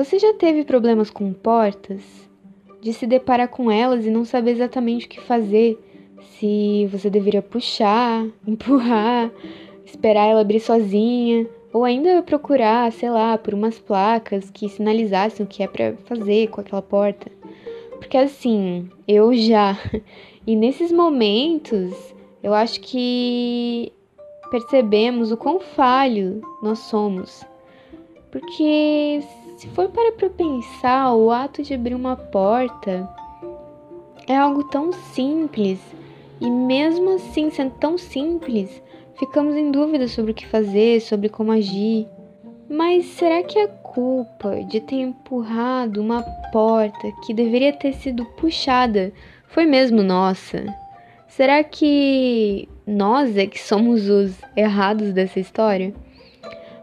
Você já teve problemas com portas? De se deparar com elas e não saber exatamente o que fazer? Se você deveria puxar, empurrar, esperar ela abrir sozinha, ou ainda procurar, sei lá, por umas placas que sinalizassem o que é para fazer com aquela porta. Porque assim, eu já. E nesses momentos, eu acho que percebemos o quão falho nós somos. Porque se for para pensar, o ato de abrir uma porta é algo tão simples. E mesmo assim, sendo tão simples, ficamos em dúvida sobre o que fazer, sobre como agir. Mas será que a culpa de ter empurrado uma porta que deveria ter sido puxada foi mesmo nossa? Será que nós é que somos os errados dessa história?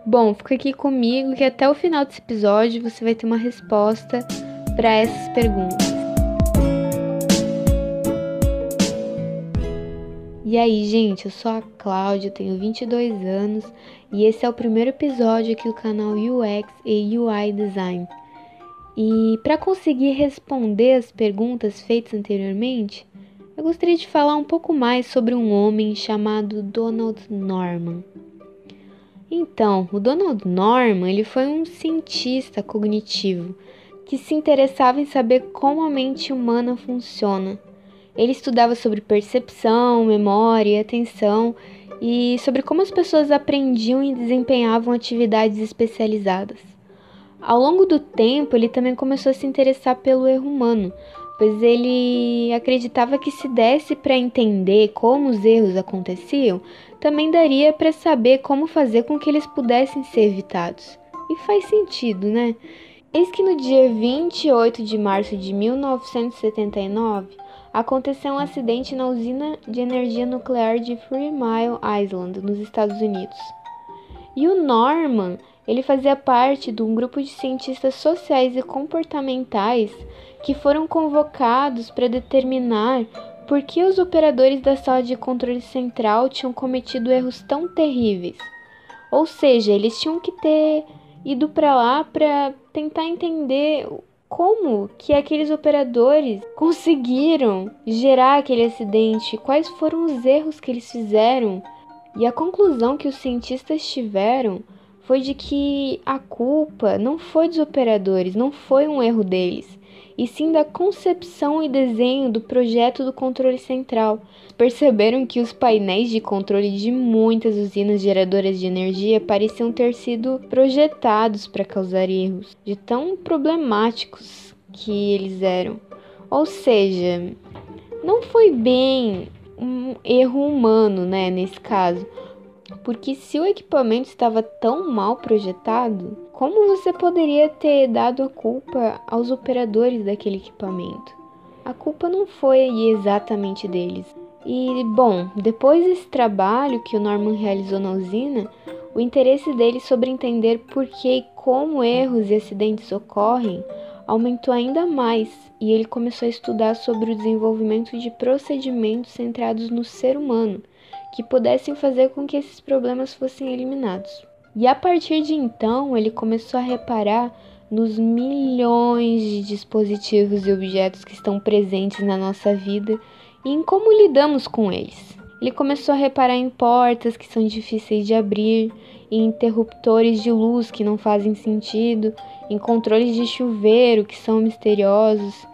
Bom, fica aqui comigo que até o final desse episódio você vai ter uma resposta para essas perguntas. E aí, gente, eu sou a Cláudia, tenho 22 anos e esse é o primeiro episódio aqui do canal UX e UI Design. E para conseguir responder as perguntas feitas anteriormente, eu gostaria de falar um pouco mais sobre um homem chamado Donald Norman. Então, o Donald Norman ele foi um cientista cognitivo que se interessava em saber como a mente humana funciona. Ele estudava sobre percepção, memória atenção e sobre como as pessoas aprendiam e desempenhavam atividades especializadas. Ao longo do tempo, ele também começou a se interessar pelo erro humano, pois ele acreditava que se desse para entender como os erros aconteciam, também daria para saber como fazer com que eles pudessem ser evitados. E faz sentido, né? Eis que no dia 28 de março de 1979 aconteceu um acidente na usina de energia nuclear de Three Mile Island, nos Estados Unidos. E o Norman, ele fazia parte de um grupo de cientistas sociais e comportamentais que foram convocados para determinar por que os operadores da sala de controle central tinham cometido erros tão terríveis. Ou seja, eles tinham que ter ido para lá para tentar entender como que aqueles operadores conseguiram gerar aquele acidente, quais foram os erros que eles fizeram. E a conclusão que os cientistas tiveram foi de que a culpa não foi dos operadores, não foi um erro deles, e sim da concepção e desenho do projeto do controle central. Perceberam que os painéis de controle de muitas usinas geradoras de energia pareciam ter sido projetados para causar erros, de tão problemáticos que eles eram. Ou seja, não foi bem um erro humano, né, nesse caso, porque se o equipamento estava tão mal projetado, como você poderia ter dado a culpa aos operadores daquele equipamento? A culpa não foi exatamente deles. E, bom, depois desse trabalho que o Norman realizou na usina, o interesse dele sobre entender por que e como erros e acidentes ocorrem aumentou ainda mais e ele começou a estudar sobre o desenvolvimento de procedimentos centrados no ser humano que pudessem fazer com que esses problemas fossem eliminados. E a partir de então, ele começou a reparar nos milhões de dispositivos e objetos que estão presentes na nossa vida e em como lidamos com eles. Ele começou a reparar em portas que são difíceis de abrir, em interruptores de luz que não fazem sentido, em controles de chuveiro que são misteriosos,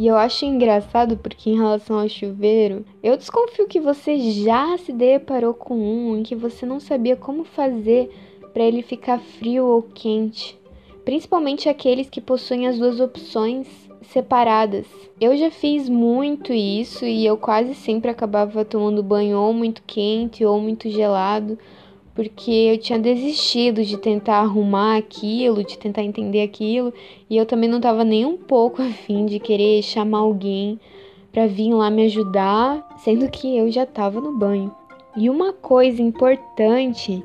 e eu acho engraçado porque, em relação ao chuveiro, eu desconfio que você já se deparou com um em que você não sabia como fazer para ele ficar frio ou quente, principalmente aqueles que possuem as duas opções separadas. Eu já fiz muito isso e eu quase sempre acabava tomando banho ou muito quente ou muito gelado porque eu tinha desistido de tentar arrumar aquilo, de tentar entender aquilo, e eu também não estava nem um pouco afim de querer chamar alguém para vir lá me ajudar, sendo que eu já estava no banho. E uma coisa importante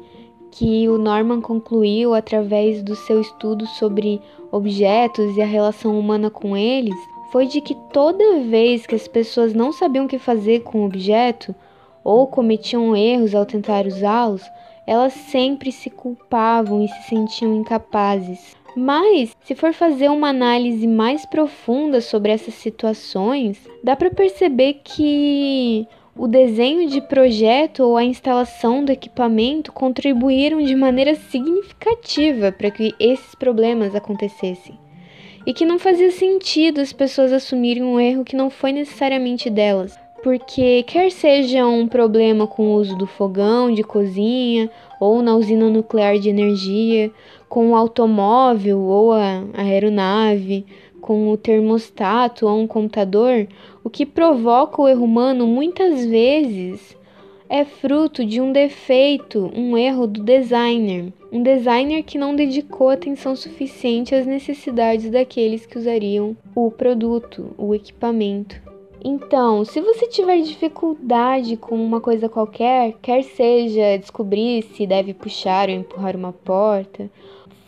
que o Norman concluiu através do seu estudo sobre objetos e a relação humana com eles foi de que toda vez que as pessoas não sabiam o que fazer com o objeto ou cometiam erros ao tentar usá-los, elas sempre se culpavam e se sentiam incapazes. Mas, se for fazer uma análise mais profunda sobre essas situações, dá para perceber que o desenho de projeto ou a instalação do equipamento contribuíram de maneira significativa para que esses problemas acontecessem. E que não fazia sentido as pessoas assumirem um erro que não foi necessariamente delas, porque quer seja um problema com o uso do fogão de cozinha ou na usina nuclear de energia, com o automóvel ou a aeronave, com o termostato ou um computador, o que provoca o erro humano muitas vezes é fruto de um defeito, um erro do designer. Um designer que não dedicou atenção suficiente às necessidades daqueles que usariam o produto, o equipamento. Então, se você tiver dificuldade com uma coisa qualquer, quer seja descobrir se deve puxar ou empurrar uma porta,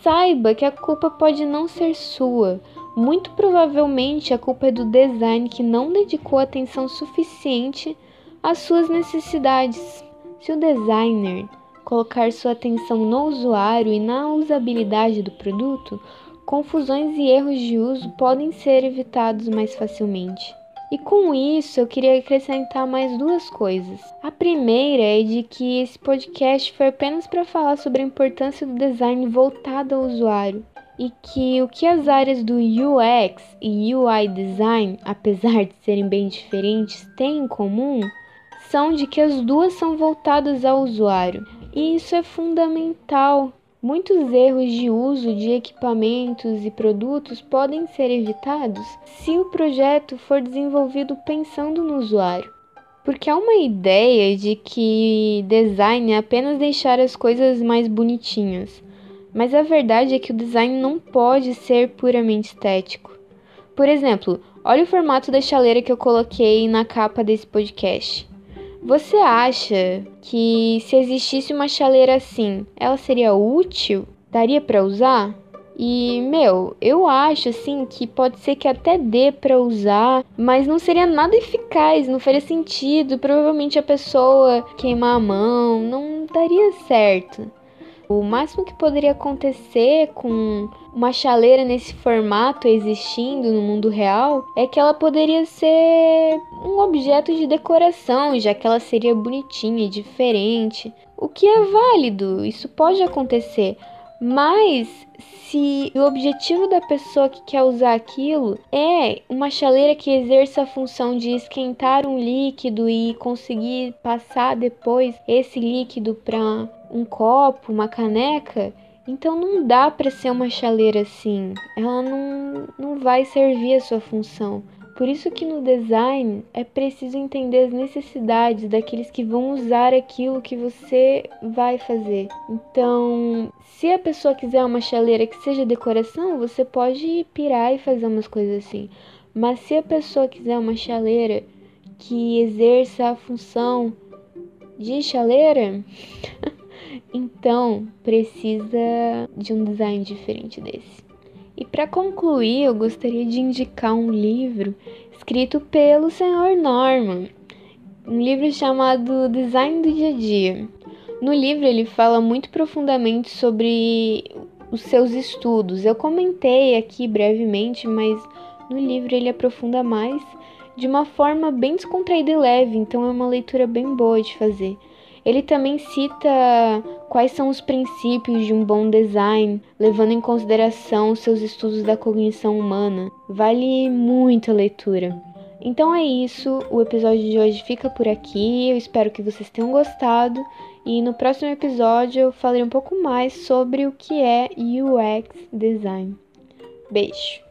saiba que a culpa pode não ser sua. Muito provavelmente a culpa é do design que não dedicou atenção suficiente às suas necessidades. Se o designer colocar sua atenção no usuário e na usabilidade do produto, confusões e erros de uso podem ser evitados mais facilmente. E com isso, eu queria acrescentar mais duas coisas. A primeira é de que esse podcast foi apenas para falar sobre a importância do design voltado ao usuário e que o que as áreas do UX e UI design, apesar de serem bem diferentes, têm em comum são de que as duas são voltadas ao usuário. E isso é fundamental Muitos erros de uso de equipamentos e produtos podem ser evitados se o projeto for desenvolvido pensando no usuário. Porque há uma ideia de que design é apenas deixar as coisas mais bonitinhas, mas a verdade é que o design não pode ser puramente estético. Por exemplo, olha o formato da chaleira que eu coloquei na capa desse podcast. Você acha que se existisse uma chaleira assim, ela seria útil? Daria para usar? E, meu, eu acho assim que pode ser que até dê para usar, mas não seria nada eficaz, não faria sentido. Provavelmente a pessoa queimar a mão, não daria certo. O máximo que poderia acontecer com uma chaleira nesse formato existindo no mundo real é que ela poderia ser um objeto de decoração, já que ela seria bonitinha diferente. O que é válido, isso pode acontecer. Mas se o objetivo da pessoa que quer usar aquilo é uma chaleira que exerça a função de esquentar um líquido e conseguir passar depois esse líquido para um copo, uma caneca, então não dá para ser uma chaleira assim. Ela não, não vai servir a sua função. Por isso que no design é preciso entender as necessidades daqueles que vão usar aquilo que você vai fazer. Então, se a pessoa quiser uma chaleira que seja decoração, você pode pirar e fazer umas coisas assim. Mas se a pessoa quiser uma chaleira que exerça a função de chaleira, Então, precisa de um design diferente desse. E para concluir, eu gostaria de indicar um livro escrito pelo Sr. Norman, um livro chamado Design do Dia a Dia. No livro ele fala muito profundamente sobre os seus estudos. Eu comentei aqui brevemente, mas no livro ele aprofunda mais de uma forma bem descontraída e leve, então é uma leitura bem boa de fazer. Ele também cita quais são os princípios de um bom design, levando em consideração seus estudos da cognição humana. Vale muito a leitura. Então é isso, o episódio de hoje fica por aqui. Eu espero que vocês tenham gostado e no próximo episódio eu falarei um pouco mais sobre o que é UX design. Beijo.